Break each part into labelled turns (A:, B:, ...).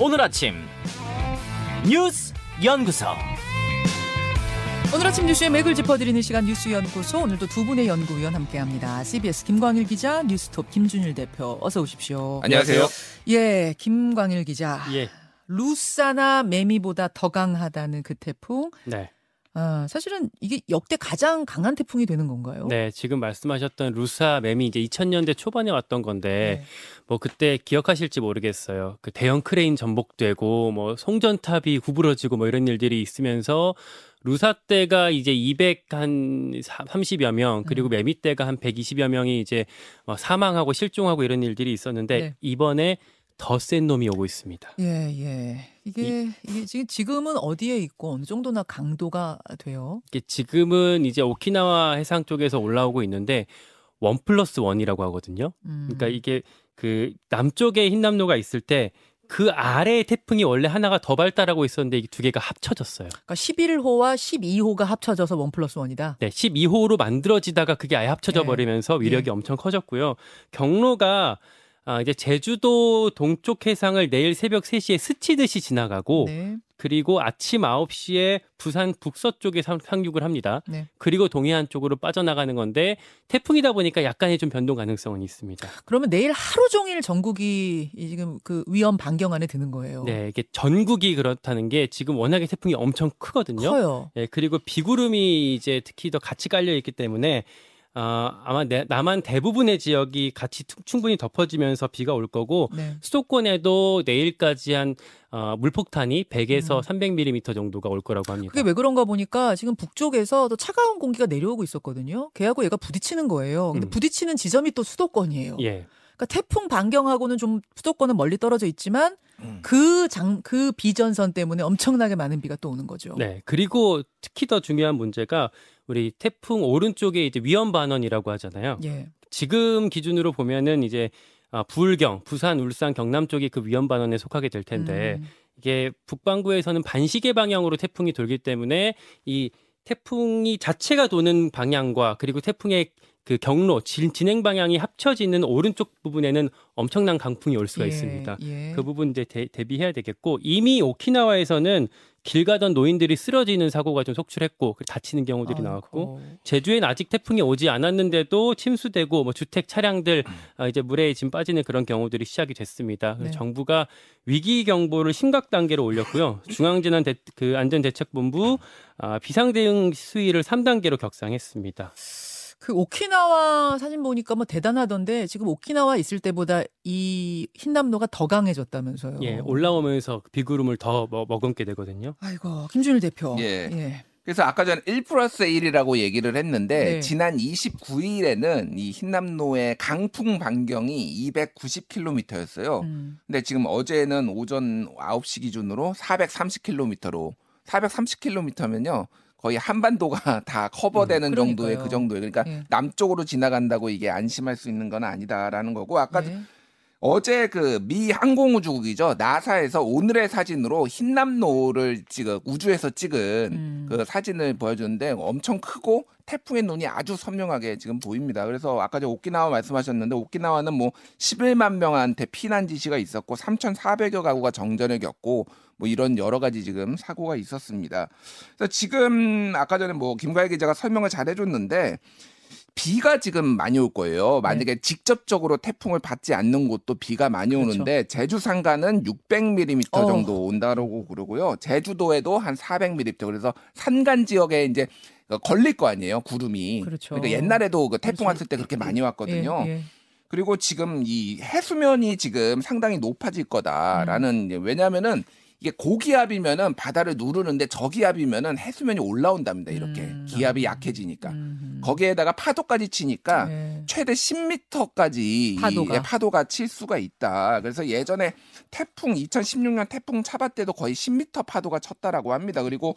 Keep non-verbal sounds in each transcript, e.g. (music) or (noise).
A: 오늘 아침 뉴스 연구소.
B: 오늘 아침 뉴스의 맥을 짚어드리는 시간 뉴스 연구소 오늘도 두 분의 연구위원 함께합니다. CBS 김광일 기자, 뉴스톱 김준일 대표 어서 오십시오.
C: 안녕하세요.
B: 예, 김광일 기자.
A: 예.
B: 루사나 매미보다 더 강하다는 그 태풍.
A: 네.
B: 아, 사실은 이게 역대 가장 강한 태풍이 되는 건가요?
A: 네, 지금 말씀하셨던 루사 매미 이제 2000년대 초반에 왔던 건데
B: 네.
A: 뭐 그때 기억하실지 모르겠어요. 그 대형 크레인 전복되고 뭐 송전탑이 구부러지고 뭐 이런 일들이 있으면서 루사 때가 이제 200한 30여 명 그리고
B: 음.
A: 매미 때가 한 120여 명이 이제 뭐 사망하고 실종하고 이런 일들이 있었는데
B: 네.
A: 이번에 더 센 놈이 오고 있습니다.
B: 예, 예. 이게 이게 지금 지금은 어디에 있고 어느 정도나 강도가 돼요?
A: 지금은 이제 오키나와 해상 쪽에서 올라오고 있는데 one plus one이라고 하거든요.
B: 음.
A: 그러니까 이게 그 남쪽에 힌남노가 있을 때 그 아래에 태풍이 원래 하나가 더 발달하고 있었는데 이 두 개가 합쳐졌어요.
B: 그러니까 11호와 12호가 합쳐져서 one plus one이다.
A: 네, 12호로 만들어지다가 그게 아예 합쳐져
B: 네.
A: 버리면서 위력이
B: 네.
A: 엄청 커졌고요. 경로가 아, 이제 제주도 동쪽 해상을 내일 새벽 3시에 스치듯이 지나가고
B: 네.
A: 그리고 아침 9시에 부산 북서쪽에 상, 상륙을 합니다.
B: 네.
A: 그리고 동해안 쪽으로 빠져나가는 건데 태풍이다 보니까 약간의 좀 변동 가능성은 있습니다.
B: 그러면 내일 하루 종일 전국이 이 지금 그 위험 반경 안에 드는 거예요.
A: 네, 이게 전국이 그렇다는 게 지금 워낙에 태풍이 엄청 크거든요.
B: 커요.
A: 예, 그리고 비구름이 이제 특히 더 같이 깔려 있기 때문에 어, 아마 내- 남한 대부분의 지역이 같이 투- 충분히 덮어지면서 비가 올 거고
B: 네.
A: 수도권에도 내일까지 한 어, 물폭탄이 100에서
B: 음.
A: 300mm 정도가 올 거라고 합니다.
B: 그게 왜 그런가 보니까 지금 북쪽에서 또 차가운 공기가 내려오고 있었거든요. 걔하고 얘가 부딪히는 거예요. 근데
A: 음.
B: 부딪히는 지점이 또 수도권이에요.
A: 예.
B: 그러니까 태풍 반경하고는 좀 수도권은 멀리 떨어져 있지만
C: 음.
B: 그장그 비전선 때문에 엄청나게 많은 비가 또 오는 거죠.
A: 네. 그리고 특히 더 중요한 문제가 우리 태풍 오른쪽에 이제 위험 반원이라고 하잖아요.
B: 예.
A: 지금 기준으로 보면은 이제 아, 부울경, 부산, 울산, 경남 쪽이 그 위험 반원에 속하게 될 텐데
B: 음.
A: 이게 북반구에서는 반시계 방향으로 태풍이 돌기 때문에 이 태풍이 자체가 도는 방향과 그리고 태풍의 그 경로 진, 진행 방향이 합쳐지는 오른쪽 부분에는 엄청난 강풍이 올 수가
B: 예,
A: 있습니다.
B: 예.
A: 그 부분 이제 대, 대비해야 되겠고 이미 오키나와에서는 길 가던 노인들이 쓰러지는 사고가 좀 속출했고 그 다치는 경우들이 나왔고
B: 아이고.
A: 제주엔 아직 태풍이 오지 않았는데도 침수되고 뭐 주택 차량들 아, 이제 물에 지금 빠지는 그런 경우들이 시작이 됐습니다.
B: 네.
A: 정부가 위기 경보를 심각 단계로 올렸고요. 중앙재난 대, 그 안전대책본부 아, 비상대응 수위를 3단계로 격상했습니다.
B: 그 오키나와 사진 보니까 뭐 대단하던데 지금 오키나와 있을 때보다 이 흰남노가 더 강해졌다면서요.
A: 예, 올라오면서 비구름을 더 머- 머금게 되거든요.
B: 아이고 김준일 대표.
C: 예. 그래서 아까 전에 1 플러스 1이라고 얘기를 했는데
B: 네.
C: 지난 29일에는 이 흰남노의 강풍 반경이 290km였어요.
B: 음.
C: 근데 지금 어제는 오전 9시 기준으로 430km로 430km면요. 거의 한반도가 (laughs) 다 커버되는
B: 음,
C: 정도의.
B: 그
C: 정도예요. 그러니까
B: 예.
C: 남쪽으로 지나간다고 이게 안심할 수 있는 건 아니다라는 거고 아까
B: 네.
C: 어제 그 미 항공우주국이죠 나사에서 오늘의 사진으로 흰남노를 지금 우주에서 찍은
B: 음.
C: 그 사진을 보여줬는데 엄청 크고 태풍의 눈이 아주 선명하게 지금 보입니다. 그래서 아까 저 오키나와 말씀하셨는데 오키나와는 뭐 11만 명한테 피난 지시가 있었고 3,400여 가구가 정전을 겪고 뭐 이런 여러 가지 지금 사고가 있었습니다. 그래서 지금 아까 전에 뭐 김가희 기자가 설명을 잘 해줬는데 비가 지금 많이 올 거예요. 만약에 직접적으로 태풍을 받지 않는 곳도 비가 많이
B: 그렇죠.
C: 오는데 제주 상가는 600mm
B: 어.
C: 정도 온다고 그러고요. 제주도에도 한 400mm. 그래서 산간 지역에 이제 걸릴 거 아니에요. 구름이.
B: 그렇죠.
C: 러니까 옛날에도 그 태풍
B: 그렇죠.
C: 왔을 때 그렇게 많이 왔거든요.
B: 예, 예.
C: 그리고 지금 이 해수면이 지금 상당히 높아질 거다라는 이제 왜냐면은 이게 고기압이면은 바다를 누르는데 저기압이면은 해수면이 올라온답니다. 이렇게
B: 음.
C: 기압이 약해지니까
B: 음.
C: 거기에다가 파도까지 치니까
B: 예.
C: 최대 10m까지
B: 파도가.
C: 이 파도가 칠 수가 있다. 그래서 예전에 태풍 2016년 태풍 차바 때도 거의 10m 파도가 쳤다라고 합니다. 그리고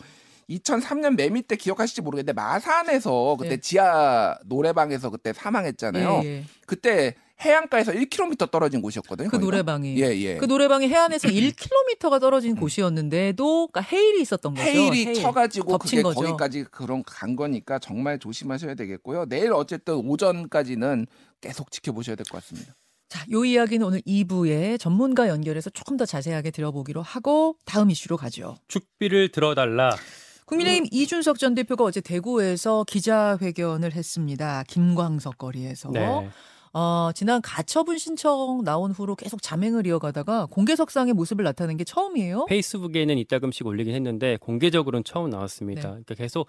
C: 2003년 매미 때 기억하실지 모르겠는데 마산에서 그때
B: 예.
C: 지하 노래방에서 그때 사망했잖아요.
B: 예, 예.
C: 그때 해안가에서 1km 떨어진 곳이었거든요.
B: 그
C: 거기가.
B: 노래방이
C: 예, 예.
B: 그 노래방이 해안에서 1km가 떨어진 곳이었는데도 그러니까 해일이 있었던 거죠.
C: 헤일이
B: 해일.
C: 쳐가지고 그게
B: 거죠.
C: 거기까지 그런 간 거니까 정말 조심하셔야 되겠고요. 내일 어쨌든 오전까지는 계속 지켜보셔야 될 것 같습니다.
B: 자, 요 이야기는 오늘 2부에 전문가 연결해서 조금 더 자세하게 들어보기로 하고 다음 이슈로 가죠.
A: 죽비를 들어달라.
B: 국민의힘 이준석 전 대표가 어제 대구에서 기자회견을 했습니다. 김광석 거리에서.
A: 네.
B: 어, 지난 가처분 신청 나온 후로 계속 자맹을 이어가다가 공개석상의 모습을 나타낸 게 처음이에요.
A: 페이스북에는 이따금씩 올리긴 했는데 공개적으로는 처음 나왔습니다.
B: 네.
A: 그러니까 계속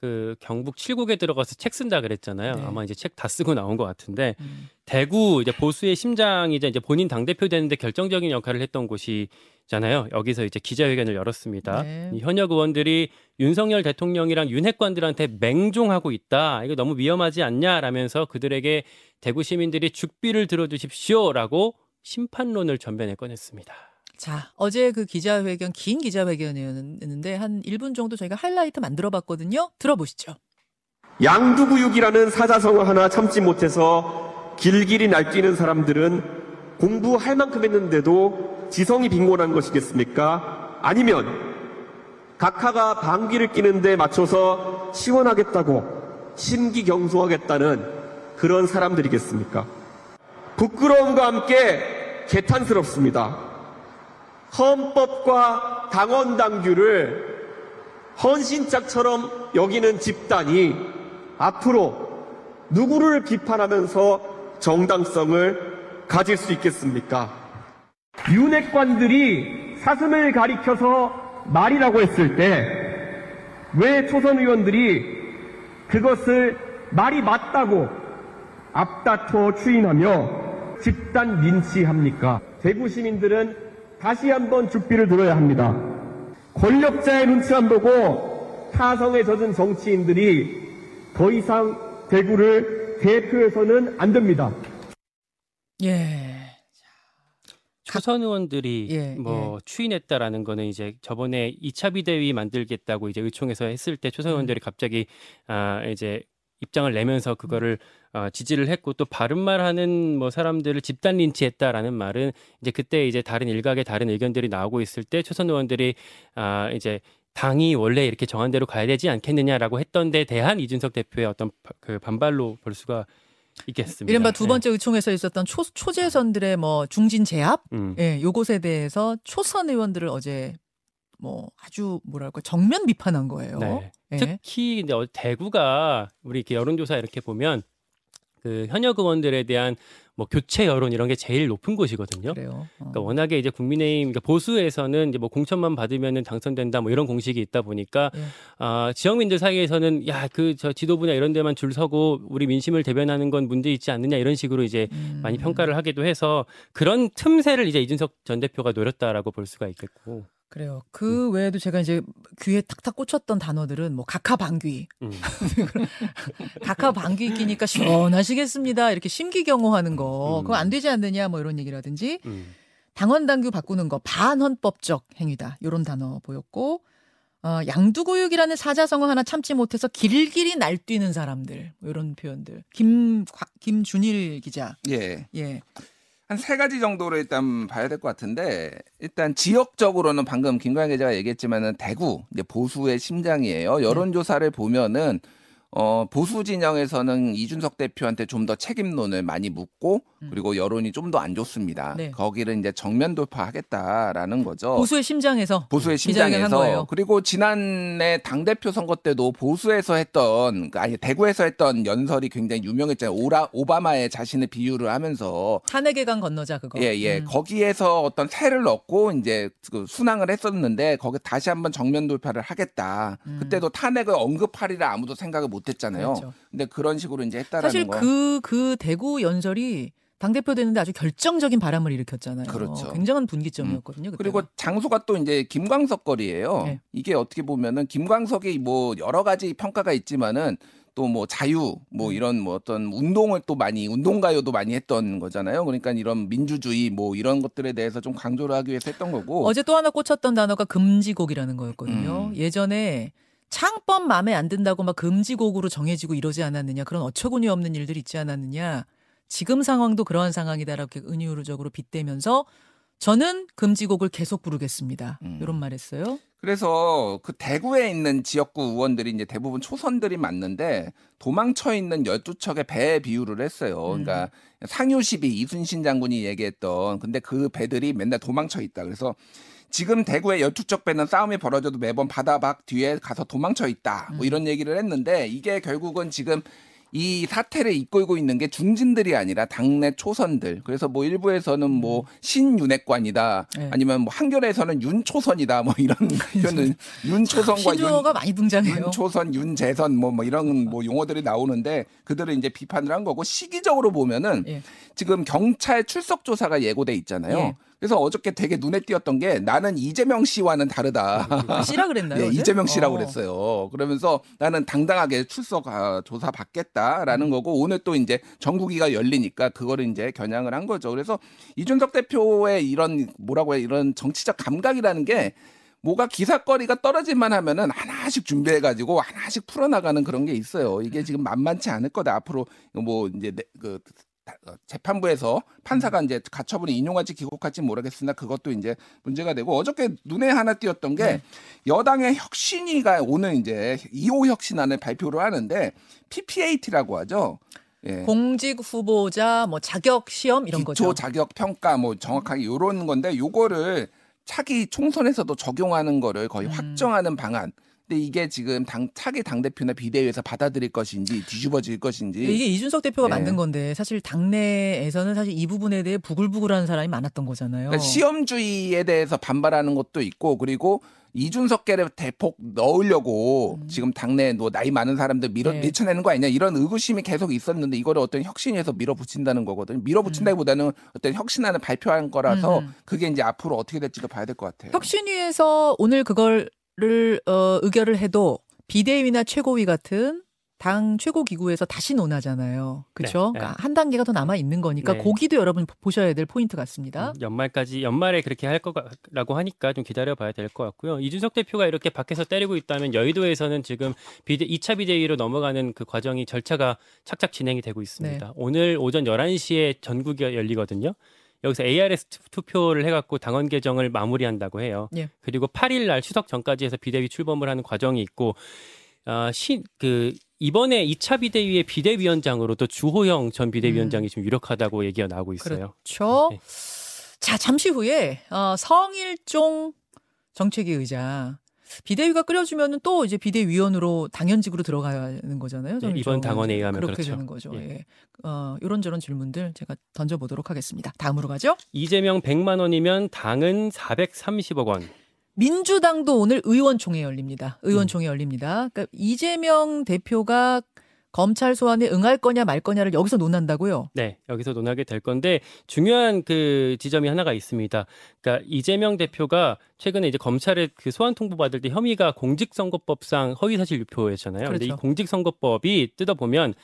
A: 그 경북 칠곡에 들어가서 책 쓴다 그랬잖아요.
B: 네.
A: 아마 이제 책 다 쓰고 나온 것 같은데
B: 음.
A: 대구 이제 보수의 심장이자 이제 본인 당 대표 되는데 결정적인 역할을 했던 곳이 잖아요. 여기서 이제 기자회견을 열었습니다.
B: 네.
A: 이 현역 의원들이 윤석열 대통령이랑 윤핵관들한테 맹종하고 있다. 이거 너무 위험하지 않냐라면서 그들에게 대구 시민들이 죽비를 들어주십시오라고 심판론을 전면에 꺼냈습니다.
B: 자, 어제 그 기자회견, 긴 기자회견이었는데 한 1분 정도 저희가 하이라이트 만들어 봤거든요. 들어보시죠.
D: 양두구육이라는 사자성어 하나 참지 못해서 길길이 날뛰는 사람들은 공부할 만큼 했는데도 지성이 빈곤한 것이겠습니까? 아니면 각하가 방귀를 끼는데 맞춰서 시원하겠다고 심기경소하겠다는 그런 사람들이겠습니까? 부끄러움과 함께 개탄스럽습니다. 헌법과 당원당규를 헌신짝처럼 여기는 집단이 앞으로 누구를 비판하면서 정당성을 가질 수 있겠습니까? 윤핵관들이 사슴을 가리켜서 말이라고 했을 때 왜 초선 의원들이 그것을 말이 맞다고 앞다퉈 추인하며 집단 린치합니까? 대구 시민들은 다시 한번 죽비를 들어야 합니다. 권력자의 눈치만 보고 타성에 젖은 정치인들이 더 이상 대구를 대표해서는 안 됩니다.
B: 예.
A: 초선 의원들이
B: 예,
A: 뭐 추인했다라는 거는 이제 저번에 2차 비대위 만들겠다고 이제 의총에서 했을 때 초선
B: 음.
A: 의원들이 갑자기 아 이제 입장을 내면서 그거를 어, 지지를 했고 또 바른 말하는 뭐 사람들을 집단 린치했다라는 말은 이제 그때 이제 다른 일각의 다른 의견들이 나오고 있을 때 초선 의원들이 아 이제 당이 원래 이렇게 정한 대로 가야 되지 않겠느냐라고 했던 데 대한 이준석 대표의 어떤 바- 그 반발로 볼 수가 있겠습니다.
B: 이른바 두
A: 네.
B: 번째 의총에서 있었던 초, 초재선들의 뭐 중진 제압?
A: 음.
B: 예, 요것에 대해서 초선 의원들을 어제 뭐 아주 뭐랄까 정면 비판한 거예요.
A: 네.
B: 예.
A: 특히 어- 대구가 우리 이렇게 여론조사 이렇게 보면 그 현역 의원들에 대한 뭐 교체 여론 이런 게 제일 높은 곳이거든요.
B: 그래요. 어.
A: 그러니까 워낙에 이제 국민의힘 그러니까 보수에서는 이제 뭐 공천만 받으면은 당선된다 뭐 이런 공식이 있다 보니까
B: 예.
A: 아 지역민들 사이에서는 야 그 저 지도부나 이런 데만 줄 서고 우리 민심을 대변하는 건 문제 있지 않느냐 이런 식으로 이제
B: 음.
A: 많이 평가를 하기도 해서 그런 틈새를 이제 이준석 전 대표가 노렸다라고 볼 수가 있겠고.
B: 그래요.
A: 음.
B: 그 외에도 제가 이제 귀에 탁탁 꽂혔던 단어들은 뭐 각하 방귀,
A: 음. (laughs)
B: 각하 방귀 끼니까 시원하시겠습니다. 이렇게 심기경호하는 거,
A: 음.
B: 그거 안 되지 않느냐 뭐 이런 얘기라든지
A: 음.
B: 당원 당규 바꾸는 거 반헌법적 행위다. 이런 단어 보였고 어, 양두구육이라는 사자성어 하나 참지 못해서 길길이 날뛰는 사람들 뭐 이런 표현들. 김 곽- 김준일 기자.
C: 예.
B: 예.
C: 한 세 가지 정도로 일단 봐야 될 것 같은데 일단 지역적으로는 방금 김광현 기자가 얘기했지만은 대구 이제 보수의 심장이에요. 여론조사를 보면은 어 보수 진영에서는 이준석 대표한테 좀 더 책임론을 많이 묻고 그리고 여론이 좀 더 안 좋습니다.
B: 네.
C: 거기를 이제 정면 돌파하겠다라는 거죠.
B: 보수의 심장에서
C: 보수의
B: 한
C: 심장에서. 그리고 지난해 당 대표 선거 때도 보수에서 했던 그 아니 대구에서 했던 연설이 굉장히 유명했잖아요. 오라 오바마의 자신의 비유를 하면서
B: 탄핵의 강 건너자 그거.
C: 예, 예.
B: 음.
C: 거기에서 어떤 새를 넣고 이제 그 순항을 했었는데 거기 다시 한번 정면 돌파를 하겠다.
B: 음.
C: 그때도 탄핵을 언급하리라 아무도 생각을 못 했잖아요.
B: 그렇죠.
C: 근데 그런 식으로 이제 했다라는
B: 사실
C: 거.
B: 그, 그 대구 연설이 당대표 되는데 아주 결정적인 바람을 일으켰잖아요.
C: 그렇죠.
B: 굉장한 분기점이었거든요. 그때가.
C: 그리고 장소가 또 이제 김광석 거리예요.
B: 네.
C: 이게 어떻게 보면은 김광석이 뭐 여러 가지 평가가 있지만은 또 뭐 자유 뭐
B: 음.
C: 이런 뭐 어떤 운동을 또 많이 운동가요도 많이 했던 거잖아요. 그러니까 이런 민주주의 뭐 이런 것들에 대해서 좀 강조를 하기 위해서 했던 거고.
B: 어제 또 하나 꽂혔던 단어가 금지곡이라는 거였거든요.
C: 음.
B: 예전에 창법 마음에 안 든다고 막 금지곡으로 정해지고 이러지 않았느냐. 그런 어처구니 없는 일들이 있지 않았느냐. 지금 상황도 그러한 상황이다라고 은유적으로 빗대면서 저는 금지곡을 계속 부르겠습니다.
C: 음.
B: 이런 말했어요.
C: 그래서 그 대구에 있는 지역구 의원들이 이제 대부분 초선들이 맞는데 도망쳐 있는 12척의 배 비유를 했어요. 그러니까 상유시비 이순신 장군이 얘기했던 근데 그 배들이 맨날 도망쳐 있다. 그래서 지금 대구의 12척 배는 싸움이 벌어져도 매번 바다 밖 뒤에 가서 도망쳐 있다. 뭐 이런 얘기를 했는데 이게 결국은 지금 이 사태를 이끌고 있는 게 중진들이 아니라 당내 초선들. 그래서 뭐 일부에서는 뭐 신윤핵관이다.
B: 네.
C: 아니면 뭐 한겨레에서는 윤초선이다. 뭐 이런 (laughs) 표현은 윤초선과 윤
B: 많이 등장해요.
C: 윤초선, 윤재선 뭐, 뭐 이런 뭐 용어들이 나오는데 그들을 이제 비판을 한 거고 시기적으로 보면은
B: 예.
C: 지금 경찰 출석 조사가 예고돼 있잖아요.
B: 예.
C: 그래서 어저께 되게 눈에 띄었던 게 나는 이재명 씨와는 다르다.
B: 아, 씨라 그랬나요?
C: 예,
B: 어제?
C: 이재명 씨라고
B: 어.
C: 그랬어요. 그러면서 나는 당당하게 출석 아, 조사
B: 음.
C: 받겠다라는 거고 오늘 또 이제 정국이가 열리니까 그거를 이제 겨냥을 한 거죠. 그래서 이준석 대표의 이런 뭐라고 해 이런 정치적 감각이라는 게 뭐가 기사거리가 떨어질만 하면은 하나씩 준비해가지고 하나씩 풀어나가는 그런 게 있어요.
B: 네.
C: 이게 지금 만만치 않을 거다. 앞으로 뭐 이제 내- 그 어, 재판부에서 판사가
B: 음.
C: 이제 가처분을 인용할지 기각할지 모르겠으나 그것도 이제 문제가 되고 어저께 눈에 하나 띄었던 게
B: 네.
C: 여당의 혁신위가 오늘 이제 2호 혁신안을 발표를 하는데 PPAT라고 하죠. 예.
B: 공직 후보자 뭐 자격 시험 이런
C: 기초
B: 거죠.
C: 자격 평가 뭐 정확하게 요런 건데 요거를 차기 총선에서도 적용하는 거를 거의
B: 음.
C: 확정하는 방안. 근데 이게 지금 당 차기 당 대표나 비대위에서 받아들일 것인지 뒤집어질 것인지
B: 이게 이준석 대표가
C: 예.
B: 만든 건데 사실 당내에서는 사실 이 부분에 대해 부글부글한 사람이 많았던 거잖아요.
C: 그러니까 시험주의에 대해서 반발하는 것도 있고 그리고 이준석계를 대폭 넣으려고 지금 당내 뭐 나이 많은 사람들 밀어
B: 음. 네.
C: 밀쳐내는 거 아니냐 이런 의구심이 계속 있었는데 이거를 어떤 혁신에서 밀어붙인다는 거거든요. 밀어붙인다기보다는 어떤 혁신안을 발표한 거라서
B: 음.
C: 그게 이제 앞으로 어떻게 될지도 봐야 될 것 같아요.
B: 혁신위에서 오늘 그거 를 어, 의결을 해도 비대위나 최고위 같은 당 최고 기구에서 다시 논하잖아요. 그렇죠?
A: 네, 네.
B: 그러니까 한 단계가 더 남아 있는 거니까
A: 네.
B: 거기도 여러분 보셔야 될 포인트 같습니다.
A: 음, 연말까지 연말에 그렇게 할 거라고 하니까 좀 기다려 봐야 될 것 같고요. 이준석 대표가 이렇게 밖에서 때리고 있다면 여의도에서는 지금 비대 2차 비대위로 넘어가는 그 과정이 절차가 착착 진행이 되고 있습니다.
B: 네.
A: 오늘 오전 11시에 전국이 열리거든요. 여기서 ARS 투- 투표를 해갖고 당헌 개정을 마무리한다고 해요.
B: 예.
A: 그리고 8일 날 추석 전까지 해서 비대위 출범을 하는 과정이 있고 아, 신, 그, 이번에 2차 비대위의 비대위원장으로도 주호영 전 비대위원장이 좀 유력하다고 얘기가 나오고 있어요.
B: 그렇죠.
A: 네.
B: 자, 잠시 후에 어, 성일종 정책위 의장 비대위가 꾸려지면은 또 이제 비대위원으로 당연직으로 들어가는 거잖아요.
A: 네, 이번 당헌에 의하면
B: 그렇게
A: 그렇죠.
B: 되는 거죠.
A: 예.
B: 예. 어, 이런저런 질문들 제가 던져보도록 하겠습니다. 다음으로 가죠.
A: 이재명 100만 원이면 당은 430억 원.
B: 민주당도 오늘 의원총회 열립니다.
A: 음.
B: 의원총회 열립니다. 그러니까 이재명 대표가 검찰 소환에 응할 거냐 말 거냐를 여기서 논한다고요.
A: 네, 여기서 논하게 될 건데 중요한 그 지점이 하나가 있습니다. 그러니까 이재명 대표가 최근에 이제 검찰에 그 소환 통보 받을 때 혐의가 공직선거법상 허위사실 유포였잖아요. 근데 이
B: 그렇죠.
A: 공직선거법이 뜯어 보면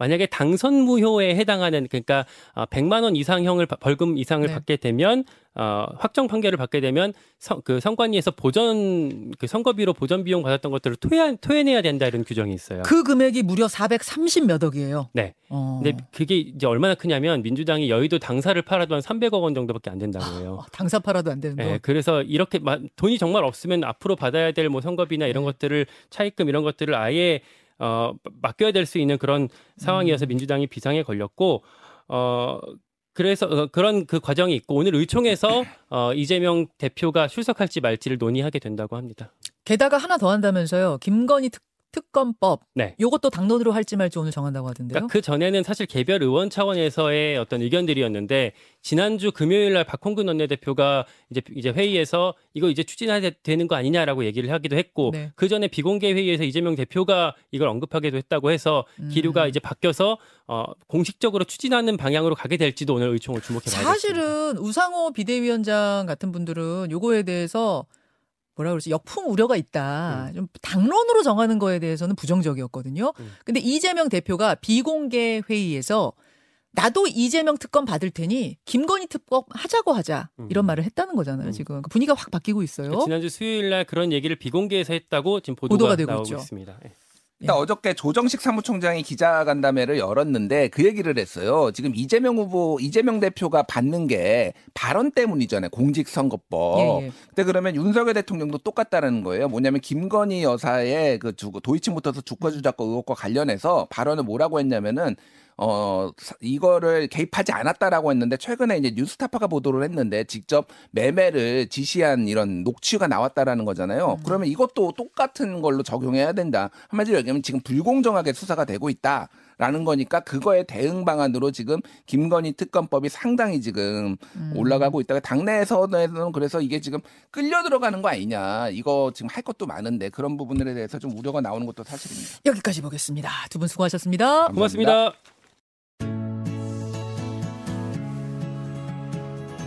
A: 만약에 당선 무효에 해당하는 그러니까 아, 100만 원 이상형을 바- 벌금 이상을
B: 네.
A: 받게 되면 어, 확정 판결을 받게 되면 성, 그 선관위에서 보전 그 선거비로 보전 비용 받았던 것들을 토해 토해내야 된다 이런 규정이 있어요.
B: 그 금액이 무려 430몇 억이에요.
A: 네.
B: 어.
A: 근데 그게 이제 얼마나 크냐면 민주당이 여의도 당사를 팔아도 한 300억 원 정도밖에 안 된다고 해요.
B: 어, 당사 팔아도 안 되는 거.
A: 예, 그래서 이렇게 마- 돈이 정말 없으면 앞으로 받아야 될 뭐 선거비나 이런
B: 네.
A: 것들을 차입금 이런 것들을 아예 어 맡겨야 될 수 있는 그런
B: 음.
A: 상황이어서 민주당이 비상에 걸렸고 어 그래서 어, 그런 그 과정이 있고 오늘 의총에서 어 이재명 대표가 출석할지 말지를 논의하게 된다고 합니다.
B: 게다가 하나 더 한다면서요. 김건희 특, 특검법.
A: 네.
B: 요것도 당론으로 할지 말지 오늘 정한다고 하던데요.
A: 그러니까 그 전에는 사실 개별 의원 차원에서의 어떤 의견들이었는데 지난주 금요일 날 박홍근 원내대표가 이제 이제 회의에서 이거 이제 추진해야 되는 거 아니냐라고 얘기를 하기도 했고
B: 네.
A: 그 전에 비공개 회의에서 이재명 대표가 이걸 언급하기도 했다고 해서 기류가
B: 음.
A: 이제 바뀌어서 어 공식적으로 추진하는 방향으로 가게 될지도 오늘 의총을 주목해 봐야겠습니다.
B: 사실은 우상호 비대위원장 같은 분들은 요거에 대해서 뭐라 그러지 역풍 우려가 있다. 좀 당론으로 정하는 거에 대해서는 부정적이었거든요.
A: 음.
B: 근데 이재명 대표가 비공개 회의에서 나도 이재명 특검 받을 테니 김건희 특검 하자고 하자 이런
A: 음.
B: 말을 했다는 거잖아요.
A: 음.
B: 지금 분위기가 확 바뀌고 있어요.
A: 지난주 수요일 날 그런 얘기를 비공개에서 했다고 지금
B: 보도가
A: 보도가,
B: 되고
A: 나오고
B: 있죠.
A: 있습니다. 예.
C: 일단
B: 예.
C: 어저께 조정식 사무총장이 기자간담회를 열었는데 그 얘기를 했어요. 지금 이재명 후보, 이재명 대표가 받는 게 발언 때문이잖아요. 공직선거법.
B: 예, 예.
C: 근데 그러면 윤석열 대통령도 똑같다라는 거예요. 뭐냐면 김건희 여사의 그 주, 도이치모터스 주가 조작 의혹과 관련해서 발언을 뭐라고 했냐면은 어 사- 이거를 개입하지 않았다라고 했는데 최근에 이제 뉴스타파가 보도를 했는데 직접 매매를 지시한 이런 녹취가 나왔다라는 거잖아요. 그러면 이것도 똑같은 걸로 적용해야 된다. 한마디로 얘기하면 지금 불공정하게 수사가 되고 있다. 라는 거니까 그거에 대응 방안으로 지금 김건희 특검법이 상당히 지금 올라가고 있다가 당내에서는 그래서 이게 지금 끌려 들어가는 거 아니냐 이거 지금 할 것도 많은데 그런 부분들에 대해서 좀 우려가 나오는 것도 사실입니다.
B: 여기까지 보겠습니다. 두 분 수고하셨습니다.
A: 고맙습니다.